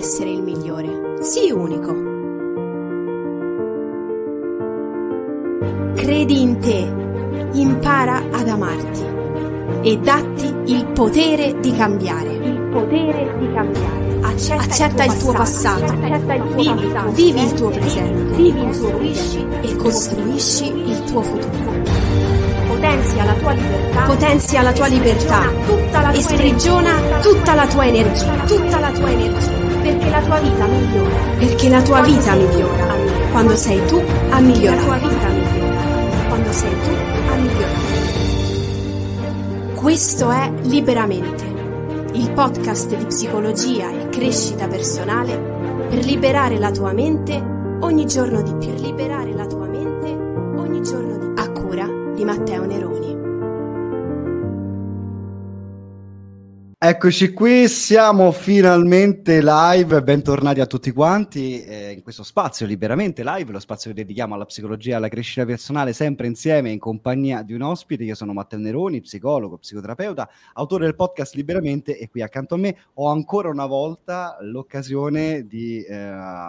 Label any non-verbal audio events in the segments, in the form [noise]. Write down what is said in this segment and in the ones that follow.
Essere il migliore. Sii unico. Credi in te. Impara ad amarti. E datti il potere di cambiare. Il potere di cambiare. Accetta, Accetta il tuo passato, passato. Il tuo vivi, passato. vivi, il tuo presente, vivi costruisci e costruisci il tuo futuro. Potenzia la tua libertà, potenzia la tua libertà e sprigiona tutta la tua energia, tutta la tua energia, perché la tua vita migliora, perché la tua quando vita migliora quando sei tu a migliorare. La tua vita migliora quando sei tu a migliorare. Questo è Liberamente il podcast di psicologia e crescita personale per liberare la tua mente ogni giorno di più. Per liberare la tua mente ogni giorno di più. A cura di Matteo Eccoci qui, siamo finalmente live, bentornati a tutti quanti eh, in questo spazio liberamente live, lo spazio che dedichiamo alla psicologia e alla crescita personale, sempre insieme in compagnia di un ospite. Io sono Matteo Neroni, psicologo, psicoterapeuta, autore del podcast Liberamente e qui accanto a me ho ancora una volta l'occasione di eh,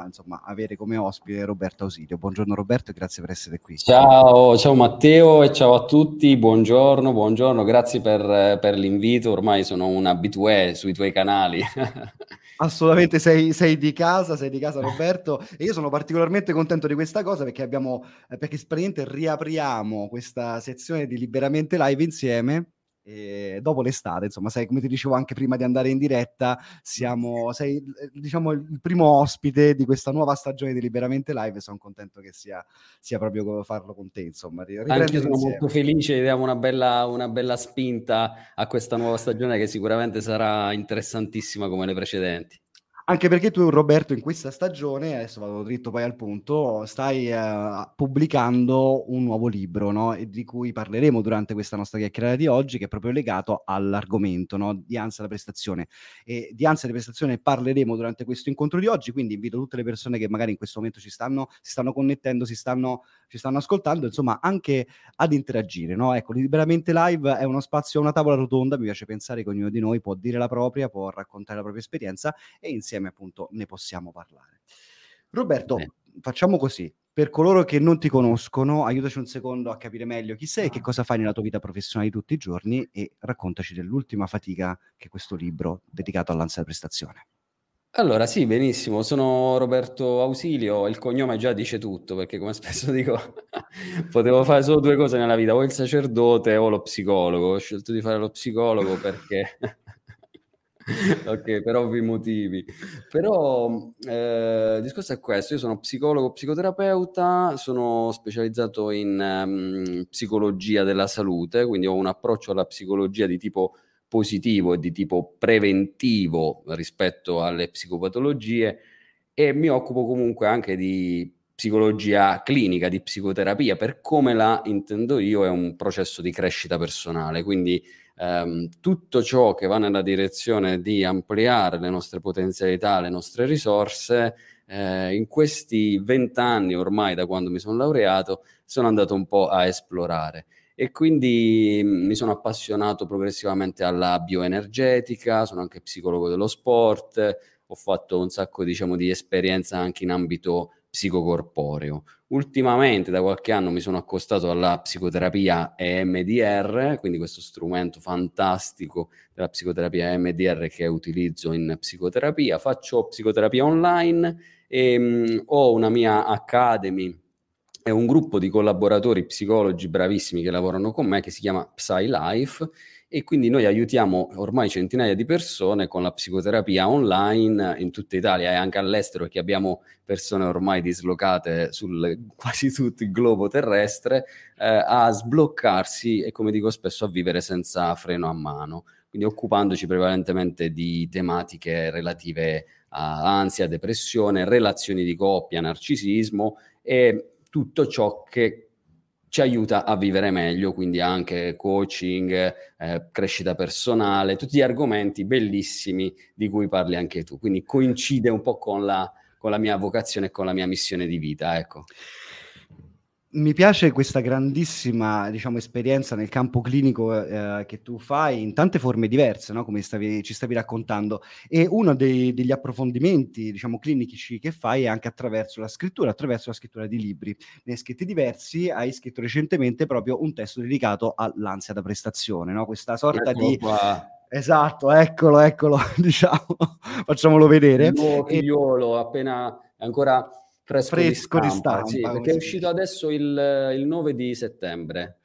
insomma, avere come ospite Roberto Ausilio. Buongiorno Roberto grazie per essere qui. Ciao, ciao Matteo e ciao a tutti, buongiorno, buongiorno, grazie per, per l'invito, ormai sono una abitué sui tuoi canali. [laughs] Assolutamente sei, sei, di casa, sei di casa Roberto e io sono particolarmente contento di questa cosa perché abbiamo, eh, perché praticamente riapriamo questa sezione di Liberamente Live insieme e dopo l'estate, insomma, sai, come ti dicevo anche prima di andare in diretta, siamo, sei diciamo il primo ospite di questa nuova stagione di Liberamente Live e sono contento che sia, sia proprio farlo con te, insomma. Anche io sono molto felice, diamo una bella, una bella spinta a questa nuova stagione che sicuramente sarà interessantissima come le precedenti. Anche perché tu, Roberto, in questa stagione, adesso vado dritto poi al punto, stai uh, pubblicando un nuovo libro, no? E di cui parleremo durante questa nostra chiacchierata di oggi, che è proprio legato all'argomento no? di ansia da prestazione. E di ansia da prestazione parleremo durante questo incontro di oggi, quindi invito tutte le persone che magari in questo momento ci stanno, si stanno connettendo, si stanno, ci stanno ascoltando, insomma, anche ad interagire, no? Ecco, Liberamente Live è uno spazio, una tavola rotonda, mi piace pensare che ognuno di noi può dire la propria, può raccontare la propria esperienza e insieme insieme appunto ne possiamo parlare. Roberto, Beh. facciamo così. Per coloro che non ti conoscono, aiutaci un secondo a capire meglio chi sei e che ah. cosa fai nella tua vita professionale di tutti i giorni e raccontaci dell'ultima fatica che è questo libro dedicato all'ansia da prestazione. Allora, sì, benissimo. Sono Roberto Ausilio, il cognome già dice tutto, perché come spesso [laughs] dico, potevo fare solo due cose nella vita, o il sacerdote o lo psicologo. Ho scelto di fare lo psicologo perché [laughs] ok, per ovvi motivi. Però eh, il discorso è questo: io sono psicologo, psicoterapeuta, sono specializzato in um, psicologia della salute, quindi ho un approccio alla psicologia di tipo positivo e di tipo preventivo rispetto alle psicopatologie e mi occupo comunque anche di psicologia clinica, di psicoterapia, per come la intendo io è un processo di crescita personale, quindi ehm, tutto ciò che va nella direzione di ampliare le nostre potenzialità, le nostre risorse, eh, in questi vent'anni ormai da quando mi sono laureato, sono andato un po' a esplorare e quindi mm, mi sono appassionato progressivamente alla bioenergetica, sono anche psicologo dello sport, ho fatto un sacco diciamo, di esperienza anche in ambito psicocorporeo. Ultimamente, da qualche anno, mi sono accostato alla psicoterapia EMDR, quindi questo strumento fantastico della psicoterapia EMDR che utilizzo in psicoterapia. Faccio psicoterapia online e mh, mm, ho una mia academy e un gruppo di collaboratori psicologi bravissimi che lavorano con me che si chiama PsyLife e quindi noi aiutiamo ormai centinaia di persone con la psicoterapia online in tutta Italia e anche all'estero perché abbiamo persone ormai dislocate su [laughs] quasi tutto il globo terrestre eh, a sbloccarsi e come dico spesso a vivere senza freno a mano quindi occupandoci prevalentemente di tematiche relative a ansia, depressione, relazioni di coppia, narcisismo e tutto ciò che ci aiuta a vivere meglio, quindi anche coaching, eh, crescita personale, tutti gli argomenti bellissimi di cui parli anche tu. Quindi coincide un po' con la, con la mia vocazione e con la mia missione di vita. Ecco mi piace questa grandissima diciamo, esperienza nel campo clinico eh, che tu fai in tante forme diverse, no? come stavi, ci stavi raccontando. E uno dei, degli approfondimenti diciamo, clinici che fai è anche attraverso la scrittura, attraverso la scrittura di libri. Ne hai scritti diversi, hai scritto recentemente proprio un testo dedicato all'ansia da prestazione, no? questa sorta ecco di... Qua. Esatto, eccolo, eccolo, [laughs] diciamo, facciamolo vedere. Il nuovo figliolo, appena ancora fresco, fresco di stampa, di stampa sì, perché è uscito adesso il, il 9 di settembre.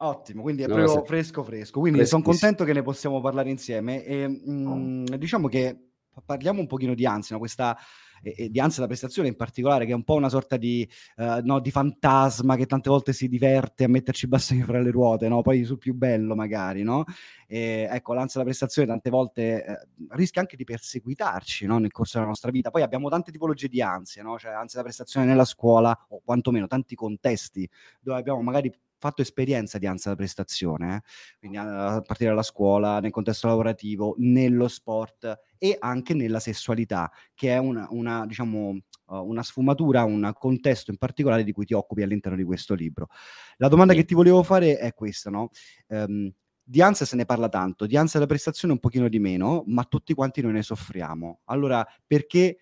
Ottimo, quindi è proprio se... fresco fresco. Quindi sono contento che ne possiamo parlare insieme. E, mh, mm, diciamo che parliamo un pochino di ansia, no? questa e, e, di ansia da prestazione in particolare, che è un po' una sorta di, uh, no, di fantasma che tante volte si diverte a metterci i bastoni fra le ruote, no? poi sul più bello magari, no? E, ecco, l'ansia da prestazione tante volte eh, rischia anche di perseguitarci no? nel corso della nostra vita. Poi abbiamo tante tipologie di ansia, no? cioè ansia da prestazione nella scuola, o quantomeno tanti contesti dove abbiamo magari fatto esperienza di ansia da prestazione, eh? quindi a partire dalla scuola, nel contesto lavorativo, nello sport e anche nella sessualità, che è una, una, diciamo, uh, una sfumatura, un contesto in particolare di cui ti occupi all'interno di questo libro. La domanda che ti volevo fare è questa, no? Um, di ansia se ne parla tanto, di ansia da prestazione un pochino di meno, ma tutti quanti noi ne soffriamo. Allora, perché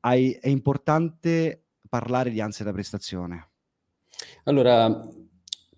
hai, è importante parlare di ansia da prestazione? Allora,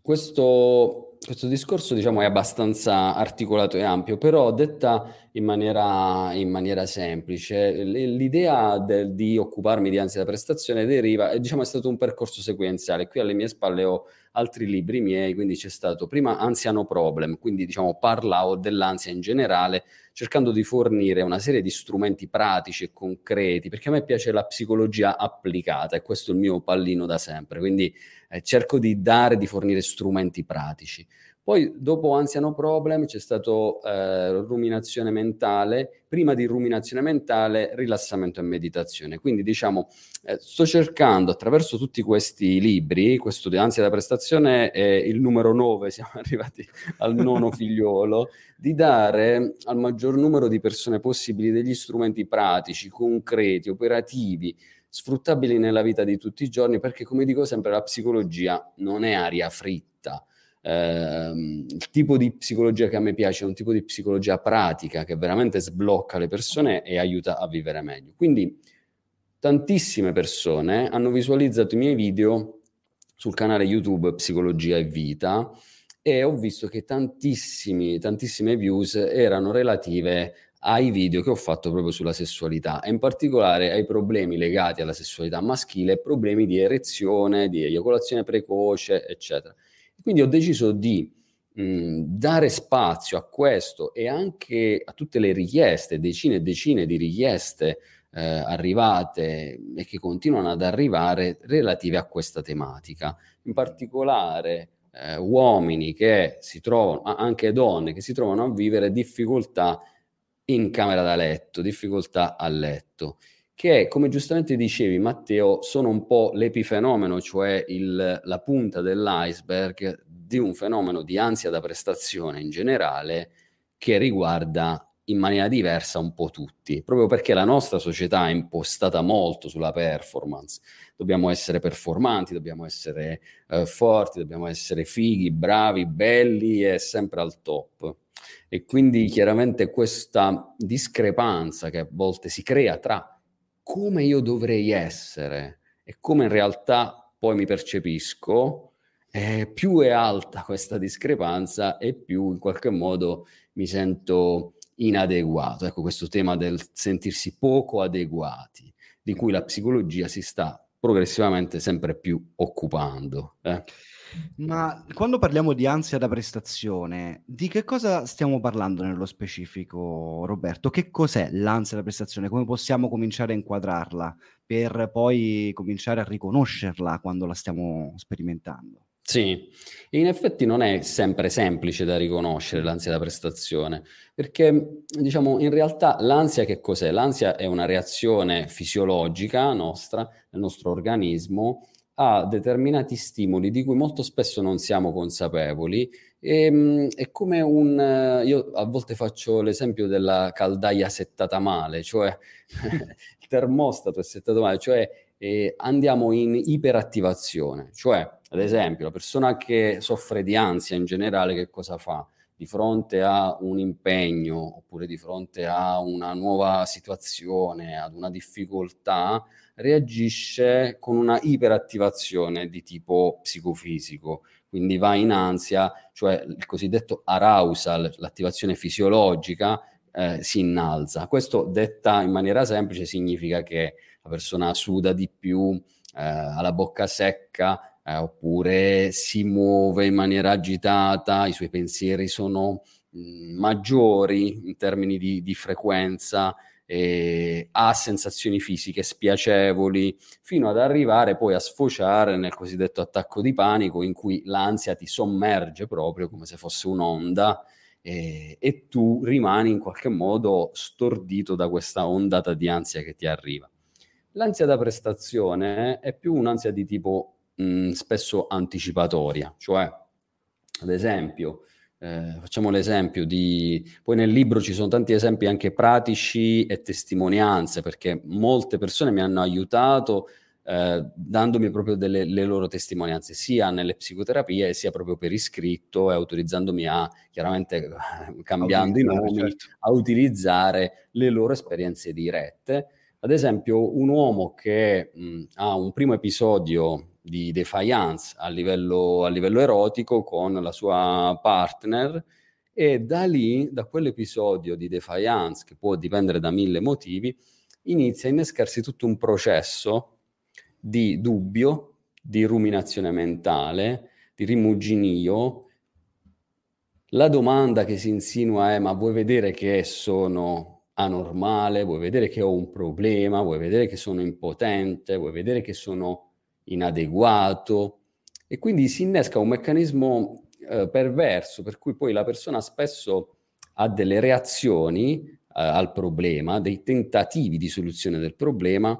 questo, questo discorso diciamo, è abbastanza articolato e ampio, però detta in maniera, in maniera semplice, l'idea del, di occuparmi di ansia da prestazione deriva, diciamo, è stato un percorso sequenziale. Qui alle mie spalle ho altri libri miei, quindi c'è stato prima Anziano Problem, quindi diciamo parlavo dell'ansia in generale, cercando di fornire una serie di strumenti pratici e concreti, perché a me piace la psicologia applicata e questo è il mio pallino da sempre, quindi eh, cerco di dare, di fornire strumenti pratici. Poi dopo Anziano Problem c'è stato eh, ruminazione mentale, prima di ruminazione mentale rilassamento e meditazione. Quindi diciamo eh, sto cercando attraverso tutti questi libri, questo di Ansia da prestazione è il numero 9, [laughs] siamo arrivati al nono figliolo, di dare al maggior numero di persone possibili degli strumenti pratici, concreti, operativi, sfruttabili nella vita di tutti i giorni, perché come dico sempre la psicologia non è aria fritta Ehm, il tipo di psicologia che a me piace è un tipo di psicologia pratica che veramente sblocca le persone e aiuta a vivere meglio. Quindi tantissime persone hanno visualizzato i miei video sul canale YouTube Psicologia e Vita e ho visto che tantissime views erano relative ai video che ho fatto proprio sulla sessualità e in particolare ai problemi legati alla sessualità maschile, problemi di erezione, di eiaculazione precoce, eccetera. Quindi ho deciso di dare spazio a questo e anche a tutte le richieste, decine e decine di richieste eh, arrivate e che continuano ad arrivare relative a questa tematica. In particolare eh, uomini che si trovano, anche donne che si trovano a vivere difficoltà in camera da letto, difficoltà a letto che come giustamente dicevi Matteo sono un po' l'epifenomeno, cioè il, la punta dell'iceberg di un fenomeno di ansia da prestazione in generale che riguarda in maniera diversa un po' tutti, proprio perché la nostra società è impostata molto sulla performance. Dobbiamo essere performanti, dobbiamo essere eh, forti, dobbiamo essere fighi, bravi, belli e sempre al top. E quindi chiaramente questa discrepanza che a volte si crea tra come io dovrei essere e come in realtà poi mi percepisco, eh, più è alta questa discrepanza e più in qualche modo mi sento inadeguato. Ecco questo tema del sentirsi poco adeguati, di cui la psicologia si sta progressivamente sempre più occupando. Eh. Ma quando parliamo di ansia da prestazione, di che cosa stiamo parlando nello specifico, Roberto? Che cos'è l'ansia da prestazione? Come possiamo cominciare a inquadrarla per poi cominciare a riconoscerla quando la stiamo sperimentando? Sì, in effetti non è sempre semplice da riconoscere l'ansia da prestazione, perché diciamo in realtà l'ansia che cos'è? L'ansia è una reazione fisiologica nostra, nel nostro organismo, a determinati stimoli di cui molto spesso non siamo consapevoli. E, ehm, è come un... io a volte faccio l'esempio della caldaia settata male, cioè [laughs] il termostato è settato male, cioè eh, andiamo in iperattivazione, cioè ad esempio la persona che soffre di ansia in generale che cosa fa? Di fronte a un impegno oppure di fronte a una nuova situazione, ad una difficoltà, reagisce con una iperattivazione di tipo psicofisico, quindi va in ansia, cioè il cosiddetto arousal, l'attivazione fisiologica, eh, si innalza. Questo detta in maniera semplice significa che la persona suda di più, eh, ha la bocca secca, eh, oppure si muove in maniera agitata, i suoi pensieri sono mh, mm, maggiori in termini di, di frequenza, eh, ha sensazioni fisiche spiacevoli, fino ad arrivare poi a sfociare nel cosiddetto attacco di panico, in cui l'ansia ti sommerge proprio come se fosse un'onda e tu rimani in qualche modo stordito da questa ondata di ansia che ti arriva. L'ansia da prestazione è più un'ansia di tipo mh, spesso anticipatoria, cioè ad esempio, eh, facciamo l'esempio di, poi nel libro ci sono tanti esempi anche pratici e testimonianze, perché molte persone mi hanno aiutato eh, dandomi proprio delle loro testimonianze, sia nelle psicoterapie sia proprio per iscritto e autorizzandomi a, chiaramente [laughs] cambiando i nomi, certo. a utilizzare le loro esperienze dirette ad esempio, un uomo che mh, ha un primo episodio di defiance a livello, a livello erotico con la sua partner e da lì, da quell'episodio di defiance, che può dipendere da mille motivi, inizia a innescarsi tutto un processo di dubbio, di ruminazione mentale, di rimuginio. La domanda che si insinua è: ma vuoi vedere che sono anormale, vuoi vedere che ho un problema, vuoi vedere che sono impotente, vuoi vedere che sono inadeguato e quindi si innesca un meccanismo eh, perverso per cui poi la persona spesso ha delle reazioni eh, al problema, dei tentativi di soluzione del problema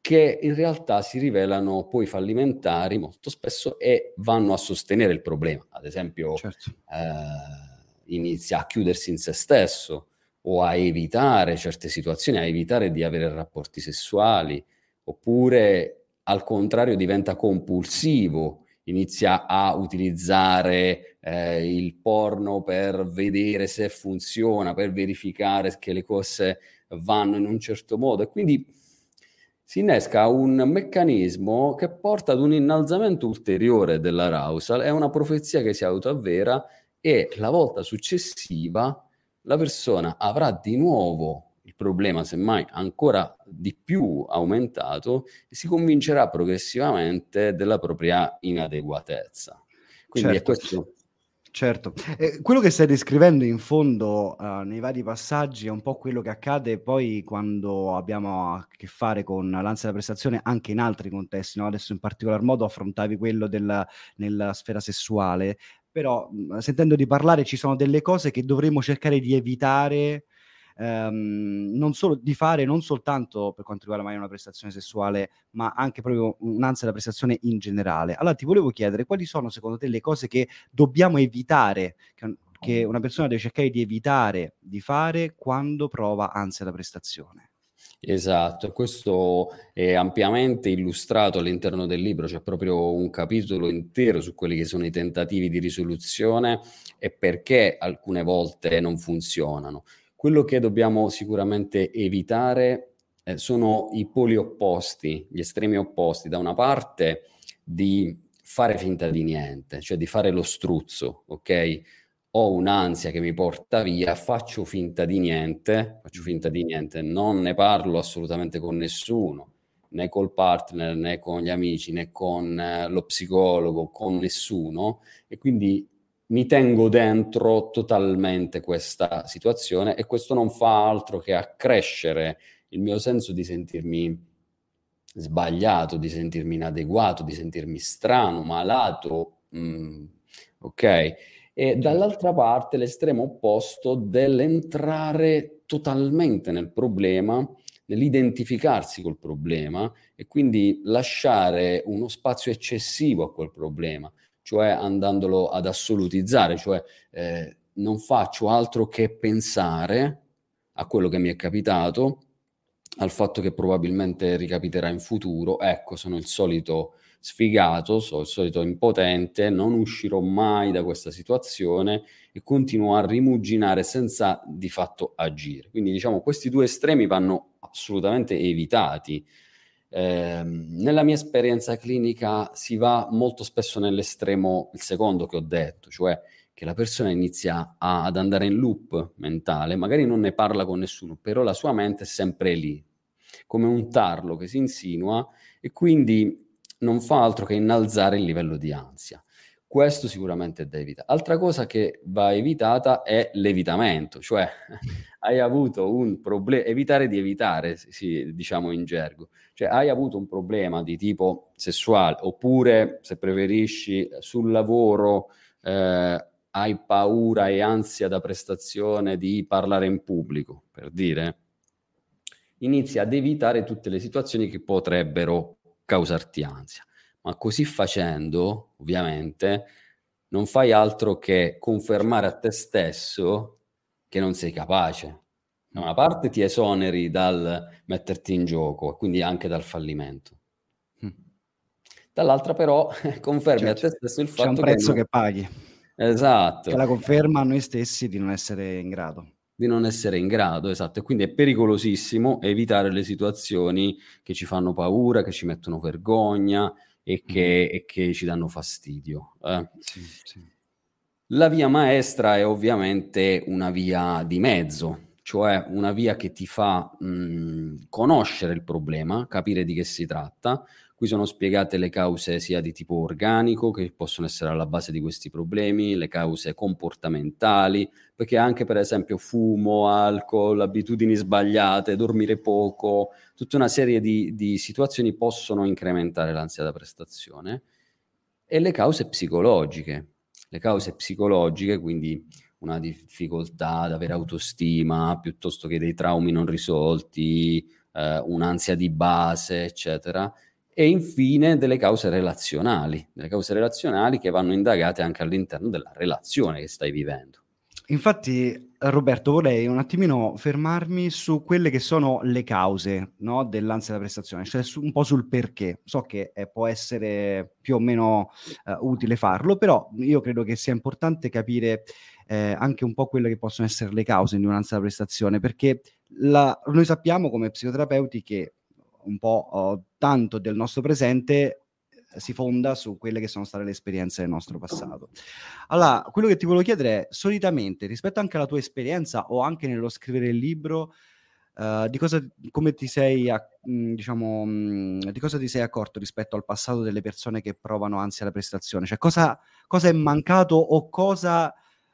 che in realtà si rivelano poi fallimentari molto spesso e vanno a sostenere il problema. Ad esempio, certo. eh, inizia a chiudersi in se stesso, o a evitare certe situazioni, a evitare di avere rapporti sessuali, oppure al contrario diventa compulsivo, inizia a utilizzare eh, il porno per vedere se funziona, per verificare che le cose vanno in un certo modo. E quindi si innesca un meccanismo che porta ad un innalzamento ulteriore dell'arousal, è una profezia che si autoavvera e la volta successiva la persona avrà di nuovo il problema, semmai ancora di più aumentato, e si convincerà progressivamente della propria inadeguatezza. Quindi certo. è questo. Certo, eh, quello che stai descrivendo in fondo uh, nei vari passaggi è un po' quello che accade poi quando abbiamo a che fare con l'ansia da prestazione anche in altri contesti, no? adesso in particolar modo affrontavi quello della, nella sfera sessuale, però mhmm, sentendo di parlare ci sono delle cose che dovremmo cercare di evitare, ehm, non solo di fare, non soltanto per quanto riguarda magari una prestazione sessuale, ma anche proprio un'ansia da prestazione in generale. Allora ti volevo chiedere quali sono secondo te le cose che dobbiamo evitare, che, che una persona deve cercare di evitare di fare quando prova ansia da prestazione? Esatto, questo è ampiamente illustrato all'interno del libro, c'è proprio un capitolo intero su quelli che sono i tentativi di risoluzione e perché alcune volte non funzionano. Quello che dobbiamo sicuramente evitare eh, sono i poli opposti, gli estremi opposti. Da una parte di fare finta di niente, cioè di fare lo struzzo, ok? ho un'ansia che mi porta via, faccio finta di niente, faccio finta di niente, non ne parlo assolutamente con nessuno, né col partner, né con gli amici, né con eh, lo psicologo, con nessuno, e quindi mi tengo dentro totalmente questa situazione e questo non fa altro che accrescere il mio senso di sentirmi sbagliato, di sentirmi inadeguato, di sentirmi strano, malato Mm, ok? E dall'altra parte l'estremo opposto dell'entrare totalmente nel problema, nell'identificarsi col problema e quindi lasciare uno spazio eccessivo a quel problema, cioè andandolo ad assolutizzare, cioè eh, non faccio altro che pensare a quello che mi è capitato, al fatto che probabilmente ricapiterà in futuro, ecco, sono il solito sfigato, sono il solito impotente, non uscirò mai da questa situazione e continuo a rimuginare senza di fatto agire. Quindi diciamo questi due estremi vanno assolutamente evitati. Eh, nella mia esperienza clinica si va molto spesso nell'estremo, il secondo che ho detto, cioè che la persona inizia a, ad andare in loop mentale, magari non ne parla con nessuno, però la sua mente è sempre lì, come un tarlo che si insinua e quindi non fa altro che innalzare il livello di ansia. Questo sicuramente è da evitare. Altra cosa che va evitata è l'evitamento, cioè [laughs] hai avuto un problema, evitare di evitare, sì, diciamo in gergo, cioè hai avuto un problema di tipo sessuale oppure, se preferisci, sul lavoro eh, hai paura e ansia da prestazione di parlare in pubblico, per dire, inizi ad evitare tutte le situazioni che potrebbero causarti ansia. Ma così facendo, ovviamente, non fai altro che confermare a te stesso che non sei capace. Da una parte ti esoneri dal metterti in gioco e quindi anche dal fallimento. Hm. Dall'altra però [laughs] confermi cioè, a te stesso il fatto che... C'è un prezzo che, non... che paghi. Esatto. Che la conferma a noi stessi di non essere in grado. Di non essere in grado, esatto. E quindi è pericolosissimo evitare le situazioni che ci fanno paura, che ci mettono vergogna e che, mm. e che ci danno fastidio. Eh? Sì, sì. La via maestra è ovviamente una via di mezzo, cioè una via che ti fa mh, conoscere il problema, capire di che si tratta, Qui sono spiegate le cause sia di tipo organico, che possono essere alla base di questi problemi, le cause comportamentali, perché anche per esempio fumo, alcol, abitudini sbagliate, dormire poco, tutta una serie di, di situazioni possono incrementare l'ansia da prestazione. E le cause psicologiche. Le cause psicologiche, quindi una difficoltà ad avere autostima piuttosto che dei traumi non risolti, eh, un'ansia di base, eccetera e infine delle cause relazionali, delle cause relazionali che vanno indagate anche all'interno della relazione che stai vivendo. Infatti, Roberto, vorrei un attimino fermarmi su quelle che sono le cause no, dell'ansia da prestazione, cioè su, un po' sul perché. So che eh, può essere più o meno eh, utile farlo, però io credo che sia importante capire eh, anche un po' quelle che possono essere le cause di un'ansia da prestazione, perché la, noi sappiamo come psicoterapeuti che un po' oh, tanto del nostro presente eh, si fonda su quelle che sono state le esperienze del nostro passato. Allora, quello che ti volevo chiedere è, solitamente, rispetto anche alla tua esperienza o anche nello scrivere il libro, uh, di cosa, come ti sei, mh, diciamo, mh, di cosa ti sei accorto rispetto al passato delle persone che provano ansia alla prestazione? Cioè, cosa, cosa è mancato o cosa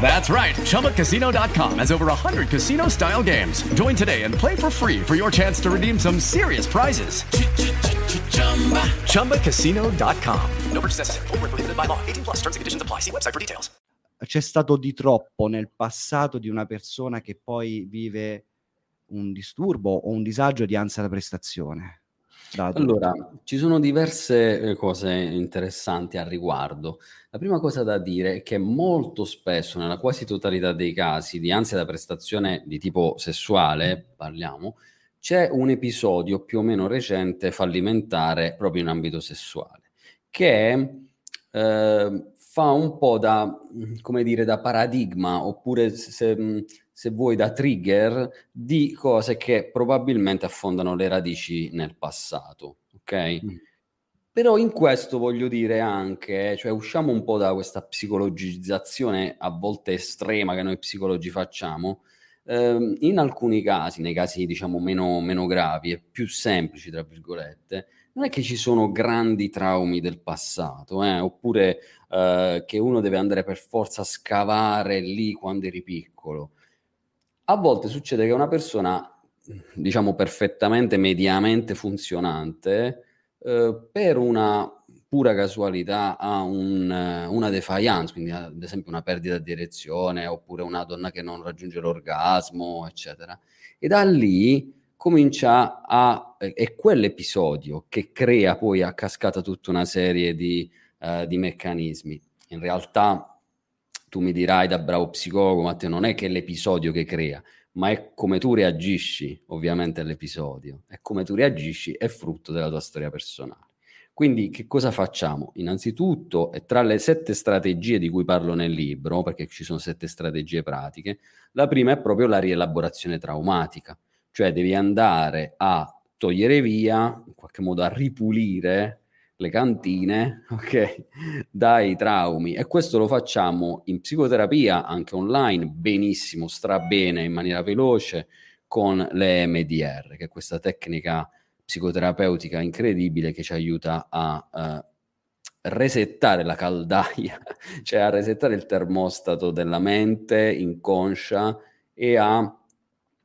That's right. ChumbaCasino.com has over 100 casino style games. Join today and play for free for your chance to redeem some serious prizes. ChumbaCasino.com. No purchase necessary. By law. 18 plus terms and conditions apply. See website for details. C'è stato di troppo nel passato di una persona che poi vive un disturbo o un disagio di ansia da prestazione. Allora, ci sono diverse eh, cose interessanti al riguardo. La prima cosa da dire è che molto spesso, nella quasi totalità dei casi di ansia da prestazione di tipo sessuale, parliamo, c'è un episodio più o meno recente fallimentare proprio in ambito sessuale, che eh, fa un po' da, come dire, da paradigma, oppure se, se vuoi da trigger di cose che probabilmente affondano le radici nel passato, ok? Mm. Però in questo voglio dire anche, cioè usciamo un po' da questa psicologizzazione a volte estrema che noi psicologi facciamo, ehm, in alcuni casi, nei casi diciamo meno, meno gravi e più semplici, tra virgolette, non è che ci sono grandi traumi del passato, eh? oppure eh, che uno deve andare per forza a scavare lì quando eri piccolo. A volte succede che una persona, diciamo perfettamente, mediamente funzionante, eh, per una pura casualità ha un, una defiance, quindi ad esempio una perdita di direzione, oppure una donna che non raggiunge l'orgasmo, eccetera. E da lì comincia a... è quell'episodio che crea poi a cascata tutta una serie di, uh, di meccanismi. In realtà tu mi dirai da bravo psicologo, Matteo, non è che è l'episodio che crea, ma è come tu reagisci ovviamente all'episodio, è come tu reagisci è frutto della tua storia personale. Quindi che cosa facciamo? Innanzitutto, tra le sette strategie di cui parlo nel libro, perché ci sono sette strategie pratiche, la prima è proprio la rielaborazione traumatica, cioè devi andare a togliere via, in qualche modo a ripulire le cantine, [laughs] ok, dai traumi. E questo lo facciamo in psicoterapia, anche online, benissimo, strabene, in maniera veloce, con le MDR, che è questa tecnica psicoterapeutica incredibile che ci aiuta a uh, resettare la caldaia, [laughs] cioè a resettare il termostato della mente inconscia e a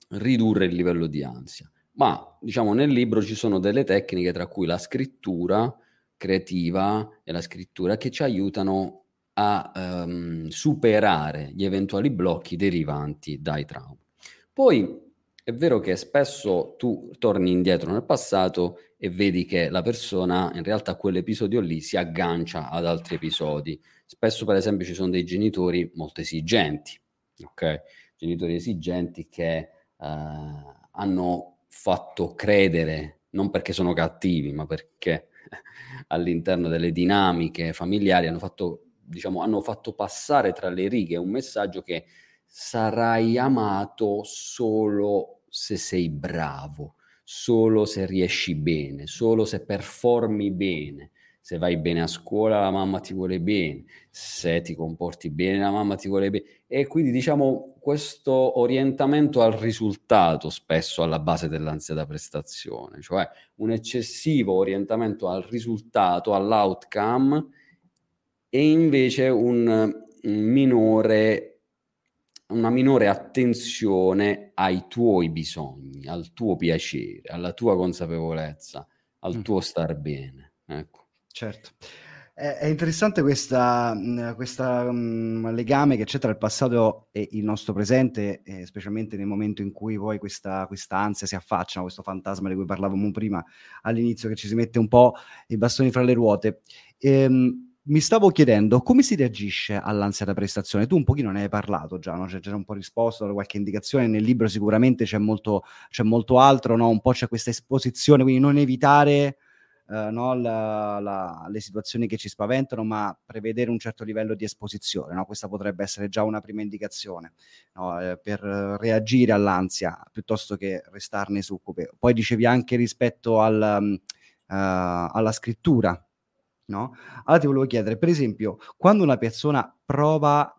ridurre il livello di ansia. Ma diciamo nel libro ci sono delle tecniche tra cui la scrittura, creativa e la scrittura che ci aiutano a um, superare gli eventuali blocchi derivanti dai traumi. Poi è vero che spesso tu torni indietro nel passato e vedi che la persona in realtà a quell'episodio lì si aggancia ad altri episodi. Spesso, per esempio, ci sono dei genitori molto esigenti, ok? Genitori esigenti che uh, hanno fatto credere, non perché sono cattivi, ma perché all'interno delle dinamiche familiari hanno fatto, diciamo, hanno fatto passare tra le righe un messaggio che sarai amato solo se sei bravo, solo se riesci bene, solo se performi bene. Se vai bene a scuola la mamma ti vuole bene, se ti comporti bene la mamma ti vuole bene. E quindi diciamo questo orientamento al risultato spesso alla base dell'ansia da prestazione, cioè un eccessivo orientamento al risultato, all'outcome e invece un, un minore una minore attenzione ai tuoi bisogni, al tuo piacere, alla tua consapevolezza, al mm. tuo star bene. Ecco. Certo. È, interessante questo mm, um, legame che c'è tra il passato e il nostro presente, eh, specialmente nel momento in cui poi questa ansia si affaccia, questo fantasma di cui parlavamo prima all'inizio, che ci si mette un po' i bastoni fra le ruote. Ehm, mi stavo chiedendo come si reagisce all'ansia da prestazione. Tu un pochino ne hai parlato già, no? c'è già un po' risposto, qualche indicazione. Nel libro sicuramente c'è molto, c'è molto altro, no? un po' c'è questa esposizione, quindi non evitare Uh, no, la, la, le situazioni che ci spaventano, ma prevedere un certo livello di esposizione. No? Questa potrebbe essere già una prima indicazione no? eh, per reagire all'ansia piuttosto che restarne succube. Poi dicevi anche rispetto al, uh, alla scrittura, no? Allora ti volevo chiedere, per esempio, quando una persona prova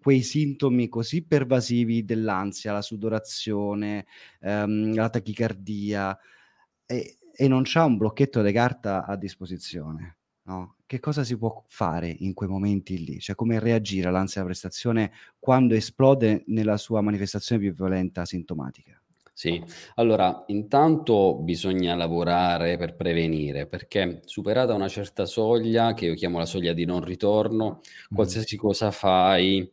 quei sintomi così pervasivi dell'ansia, la sudorazione, ehm, la tachicardia, e, e non c'ha un blocchetto di carta a disposizione, no? Che cosa si può fare in quei momenti lì? Cioè come reagire all'ansia da prestazione quando esplode nella sua manifestazione più violenta sintomatica? Sì, allora intanto bisogna lavorare per prevenire, perché superata una certa soglia, che io chiamo la soglia di non ritorno, mm. qualsiasi cosa fai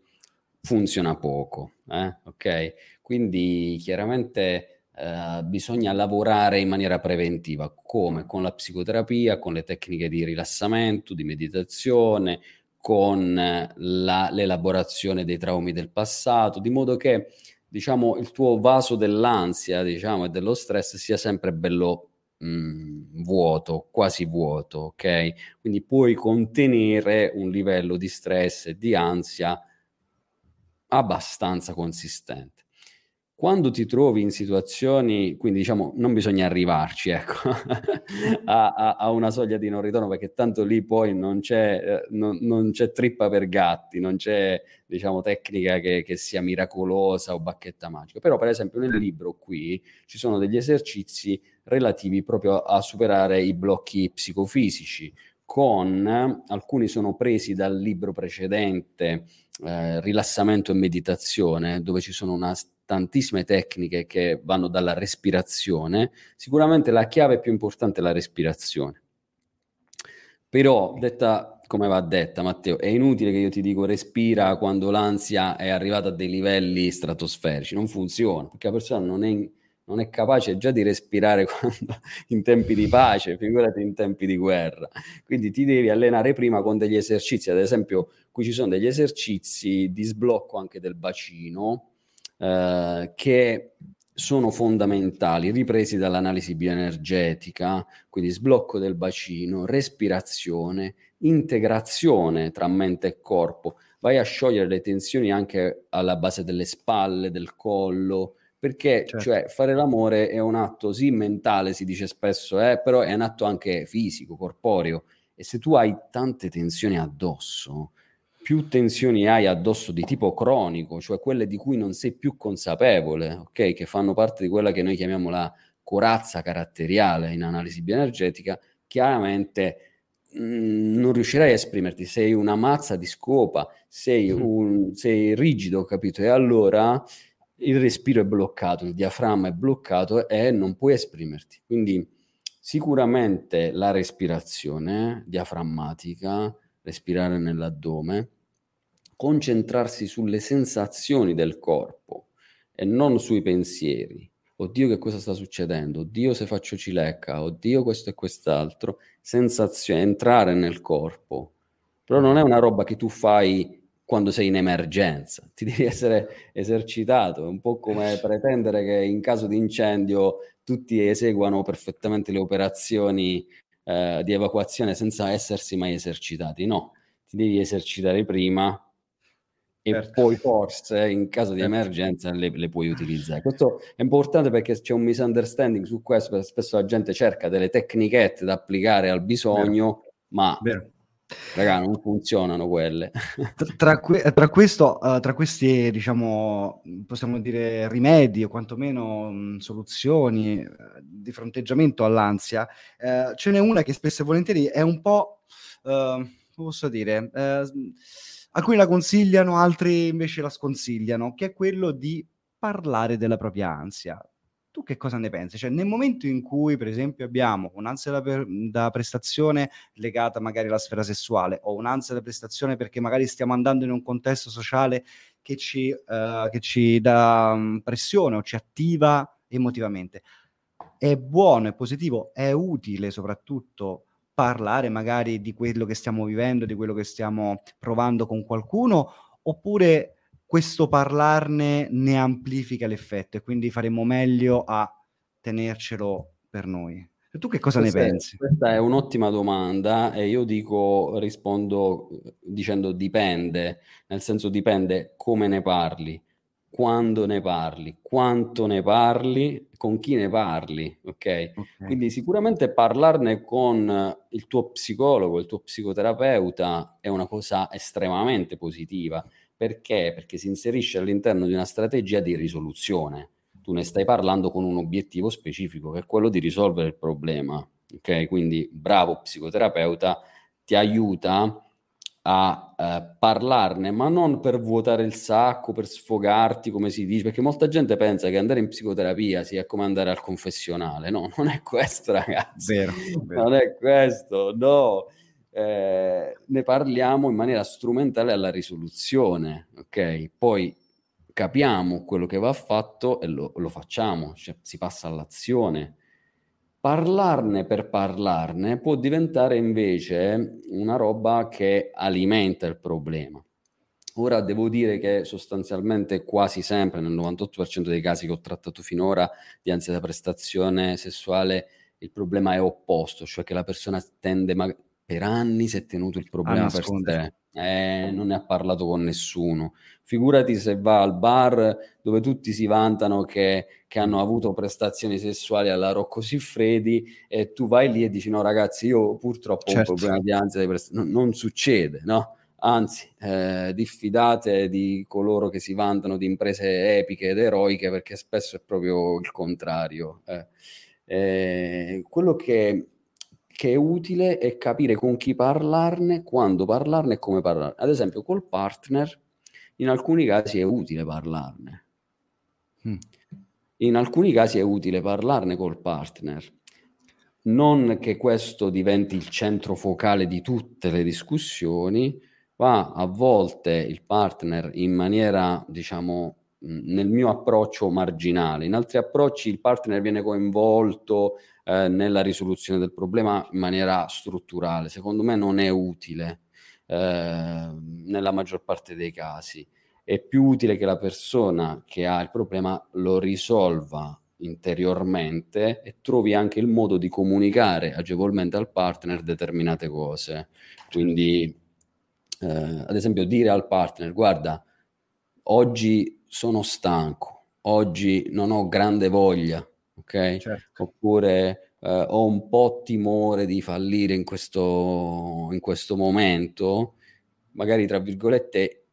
funziona poco, eh? ok? Quindi chiaramente eh, bisogna lavorare in maniera preventiva, come con la psicoterapia, con le tecniche di rilassamento, di meditazione, con la, l'elaborazione dei traumi del passato, di modo che diciamo, il tuo vaso dell'ansia, diciamo, e dello stress sia sempre bello mh, mm, vuoto, quasi vuoto, ok? Quindi puoi contenere un livello di stress e di ansia abbastanza consistente. Quando ti trovi in situazioni, quindi diciamo, non bisogna arrivarci ecco, [laughs] a, a, a, una soglia di non ritorno, perché tanto lì poi non c'è, eh, non, non c'è trippa per gatti, non c'è diciamo, tecnica che, che, sia miracolosa o bacchetta magica. Però, per esempio, nel libro qui ci sono degli esercizi relativi proprio a superare i blocchi psicofisici, con alcuni sono presi dal libro precedente, eh, Rilassamento e meditazione, dove ci sono una tantissime tecniche che vanno dalla respirazione, sicuramente la chiave più importante è la respirazione. Però, detta come va detta, Matteo, è inutile che io ti dico respira quando l'ansia è arrivata a dei livelli stratosferici, non funziona, perché la persona non è, non è capace già di respirare [laughs] quando, in tempi di pace, figurati in tempi di guerra. Quindi ti devi allenare prima con degli esercizi, ad esempio qui ci sono degli esercizi di sblocco anche del bacino, eh, che sono fondamentali, ripresi dall'analisi bioenergetica, quindi sblocco del bacino, respirazione, integrazione tra mente e corpo. Vai a sciogliere le tensioni anche alla base delle spalle, del collo, perché certo. cioè, fare l'amore è un atto sì mentale, si dice spesso, eh, però è un atto anche fisico, corporeo. E se tu hai tante tensioni addosso, più tensioni hai addosso di tipo cronico, cioè quelle di cui non sei più consapevole, ok? Che fanno parte di quella che noi chiamiamo la corazza caratteriale in analisi bioenergetica, chiaramente mh, mm, non riuscirai a esprimerti, sei una mazza di scopa, sei, mm. un, sei rigido, capito? E allora il respiro è bloccato, il diaframma è bloccato e non puoi esprimerti. Quindi sicuramente la respirazione diaframmatica, respirare nell'addome, concentrarsi sulle sensazioni del corpo e non sui pensieri. Oddio che cosa sta succedendo? Oddio se faccio cilecca, oddio questo e quest'altro. Sensazione, entrare nel corpo. Però non è una roba che tu fai quando sei in emergenza, ti devi essere esercitato, è un po' come [laughs] pretendere che in caso di incendio tutti eseguano perfettamente le operazioni eh, di evacuazione senza essersi mai esercitati. No, ti devi esercitare prima e certo. poi forse in caso di certo. emergenza le, le, puoi utilizzare. Questo è importante perché c'è un misunderstanding su questo, perché spesso la gente cerca delle tecnichette da applicare al bisogno, Vero. ma Vero. Raga, non funzionano quelle. tra, tra, tra, questo, uh, tra questi, diciamo, possiamo dire rimedi o quantomeno mh, soluzioni uh, di fronteggiamento all'ansia, uh, ce n'è una che spesso e volentieri è un po', come posso dire, alcuni la consigliano, altri invece la sconsigliano, che è quello di parlare della propria ansia. Tu che cosa ne pensi? Cioè, nel momento in cui, per esempio, abbiamo un'ansia da, per, da, prestazione legata magari alla sfera sessuale o un'ansia da prestazione perché magari stiamo andando in un contesto sociale che ci, uh, che ci dà um, pressione o ci attiva emotivamente, è buono, è positivo, è utile soprattutto parlare magari di quello che stiamo vivendo, di quello che stiamo provando con qualcuno, oppure questo parlarne ne amplifica l'effetto e quindi faremo meglio a tenercelo per noi. E tu che cosa questa ne pensi? È, questa è un'ottima domanda e io dico, rispondo dicendo dipende, nel senso dipende come ne parli quando ne parli, quanto ne parli, con chi ne parli, ok? Quindi sicuramente parlarne con il tuo psicologo, il tuo psicoterapeuta è una cosa estremamente positiva. Perché? Perché si inserisce all'interno di una strategia di risoluzione. Tu ne stai parlando con un obiettivo specifico, che è quello di risolvere il problema, ok? Quindi bravo psicoterapeuta ti aiuta a eh, parlarne, ma non per vuotare il sacco, per sfogarti, come si dice, perché molta gente pensa che andare in psicoterapia sia come andare al confessionale. No, non è questo, ragazzi. Vero, vero. Non è questo, no. Eh, ne parliamo in maniera strumentale alla risoluzione, ok? Poi capiamo quello che va fatto e lo, lo facciamo, cioè si passa all'azione Parlarne per parlarne può diventare invece una roba che alimenta il problema. Ora devo dire che sostanzialmente quasi sempre, nel 98% dei casi che ho trattato finora di ansia da prestazione sessuale, il problema è opposto, cioè che la persona tende, per anni si è tenuto il problema per sé, eh, non ne ha parlato con nessuno. Figurati se va al bar dove tutti si vantano che, che hanno avuto prestazioni sessuali alla Rocco Siffredi e tu vai lì e dici no ragazzi io purtroppo certo. ho un certo. problema di ansia, di prest- non, non succede, no? anzi, eh, diffidate di coloro che si vantano di imprese epiche ed eroiche perché spesso è proprio il contrario. Eh. Eh, quello che, che, è utile è capire con chi parlarne, quando parlarne e come parlarne. Ad esempio, col partner, in alcuni casi è utile parlarne. Mm. In alcuni casi è utile parlarne col partner. Non che questo diventi il centro focale di tutte le discussioni, ma a volte il partner in maniera, diciamo, nel mio approccio marginale. In altri approcci il partner viene coinvolto eh, nella risoluzione del problema in maniera strutturale. Secondo me non è utile eh, nella maggior parte dei casi. È più utile che la persona che ha il problema lo risolva interiormente e trovi anche il modo di comunicare agevolmente al partner determinate cose. Quindi eh, ad esempio dire al partner guarda oggi sono stanco. Oggi non ho grande voglia ok? Certo. oppure eh, ho un po' timore di fallire in questo, in questo momento. Magari tra virgolette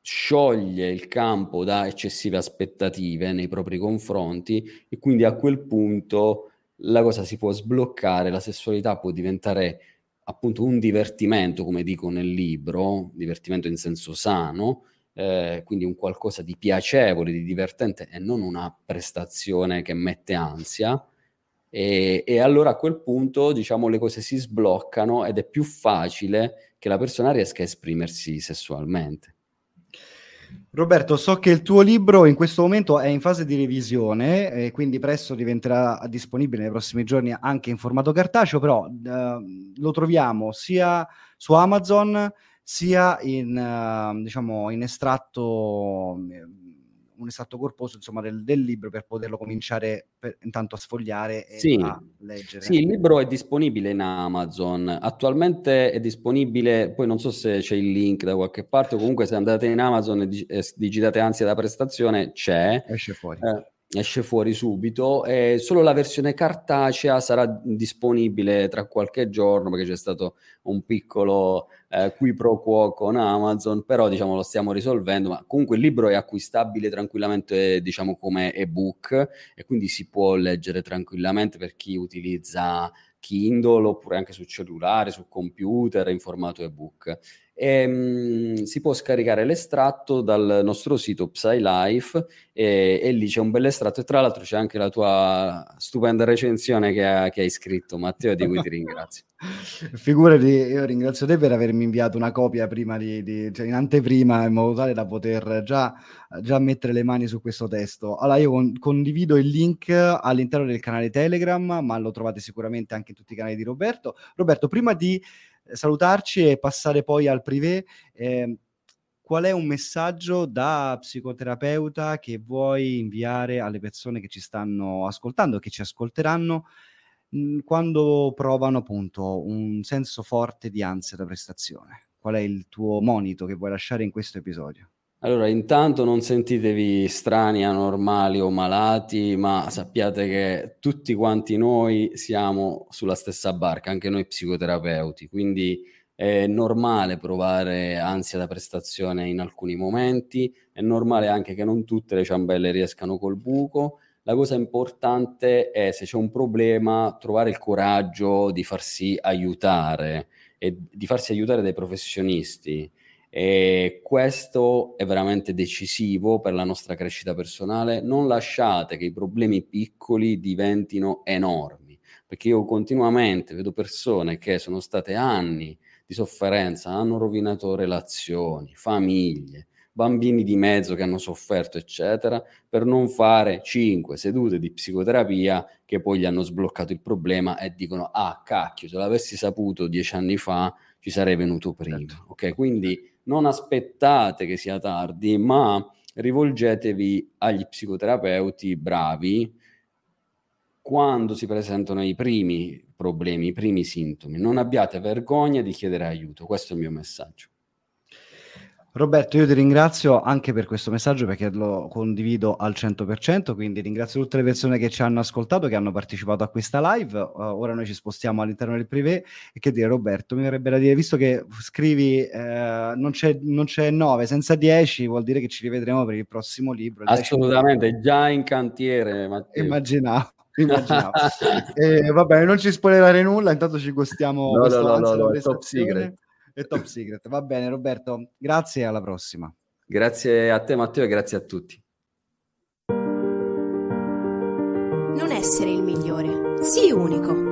scioglie il campo da eccessive aspettative nei propri confronti e quindi a quel punto la cosa si può sbloccare, la sessualità può diventare appunto un divertimento, come dico nel libro, divertimento in senso sano, eh, quindi un qualcosa di piacevole, di divertente e non una prestazione che mette ansia. E, e, allora a quel punto, diciamo, le cose si sbloccano ed è più facile che la persona riesca a esprimersi sessualmente. Roberto, so che il tuo libro in questo momento è in fase di revisione e quindi presto diventerà disponibile nei prossimi giorni anche in formato cartaceo, però eh, lo troviamo sia su Amazon sia in, eh, diciamo, in estratto un estratto corposo insomma, del, del, libro per poterlo cominciare per, intanto a sfogliare e sì, a leggere. Sì, il libro è disponibile in Amazon. Attualmente è disponibile, poi non so se c'è il link da qualche parte, comunque se andate in Amazon e, e digitate ansia da prestazione c'è. Esce fuori. Eh, esce fuori subito e solo la versione cartacea sarà disponibile tra qualche giorno perché c'è stato un piccolo eh, qui pro quo con Amazon però diciamo lo stiamo risolvendo ma comunque il libro è acquistabile tranquillamente diciamo come ebook e quindi si può leggere tranquillamente per chi utilizza Kindle oppure anche su cellulare, su computer in formato ebook e, mh, si può scaricare l'estratto dal nostro sito PsyLife e, e, lì c'è un bel estratto e tra l'altro c'è anche la tua stupenda recensione che, ha, che hai scritto Matteo di cui ti ringrazio. [laughs] Figurati, io ringrazio te per avermi inviato una copia prima di, di cioè in anteprima in modo tale da poter già, già mettere le mani su questo testo. Allora io con, condivido il link all'interno del canale Telegram, ma lo trovate sicuramente anche in tutti i canali di Roberto. Roberto, prima di salutarci e passare poi al privé. Eh, qual è un messaggio da psicoterapeuta che vuoi inviare alle persone che ci stanno ascoltando, che ci ascolteranno, mh, mhmm, quando provano appunto un senso forte di ansia da prestazione? Qual è il tuo monito che vuoi lasciare in questo episodio? Allora, intanto non sentitevi strani, anormali o malati, ma sappiate che tutti quanti noi siamo sulla stessa barca, anche noi psicoterapeuti, quindi è normale provare ansia da prestazione in alcuni momenti, è normale anche che non tutte le ciambelle riescano col buco. La cosa importante è se c'è un problema trovare il coraggio di farsi aiutare e di farsi aiutare dai professionisti e questo è veramente decisivo per la nostra crescita personale. Non lasciate che i problemi piccoli diventino enormi, perché io continuamente vedo persone che sono state anni di sofferenza, hanno rovinato relazioni, famiglie, bambini di mezzo che hanno sofferto, eccetera, per non fare cinque sedute di psicoterapia che poi gli hanno sbloccato il problema e dicono: Ah, cacchio, se l'avessi saputo dieci anni fa ci sarei venuto prima. Certo. Ok, quindi non aspettate che sia tardi, ma rivolgetevi agli psicoterapeuti bravi quando si presentano i primi problemi, i primi sintomi. Non abbiate vergogna di chiedere aiuto, questo è il mio messaggio. Roberto, io ti ringrazio anche per questo messaggio perché lo condivido al 100%, quindi ringrazio tutte le persone che ci hanno ascoltato, che hanno partecipato a questa live. Uh, ora noi ci spostiamo all'interno del privé e che dire Roberto, mi verrebbe da dire, visto che scrivi eh, non, c'è, non c'è 9 senza 10, vuol dire che ci rivedremo per il prossimo libro. Assolutamente, già in cantiere. Matteo. Immaginavo. [laughs] Immaginavo. eh, va bene, non ci spoilerare nulla, intanto ci gustiamo no, no, no, no, no, top secret e top secret. Va bene, Roberto, grazie e alla prossima. Grazie a te, Matteo, e grazie a tutti. Non essere il migliore, sii unico.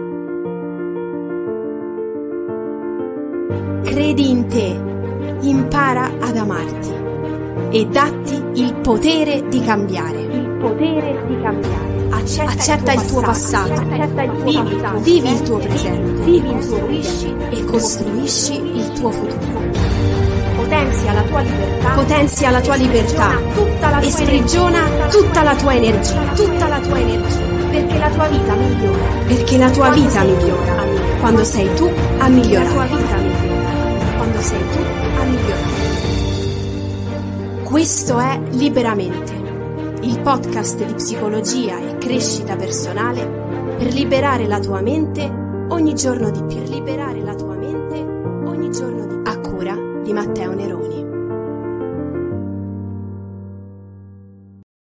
Credi in te, impara ad amarti e datti il potere di cambiare. Il potere di cambiare. Accetta, Accetta il tuo passato, passato. Il tuo vivi, passato. vivi, il tuo presente, vivi il tuo costruisci e costruisci il tuo futuro. Potenzia la tua libertà, potenzia la tua libertà. tutta e sprigiona tutta la tua energia, tutta la tua energia, perché la tua vita migliora, perché la tua vita migliora. quando sei tu a migliorare. La tua vita migliora. Quando sei tu a migliorare. Questo è Liberamente il podcast di psicologia e crescita personale per liberare la tua mente ogni giorno di più, liberare la tua mente ogni giorno di più, a cura di Matteo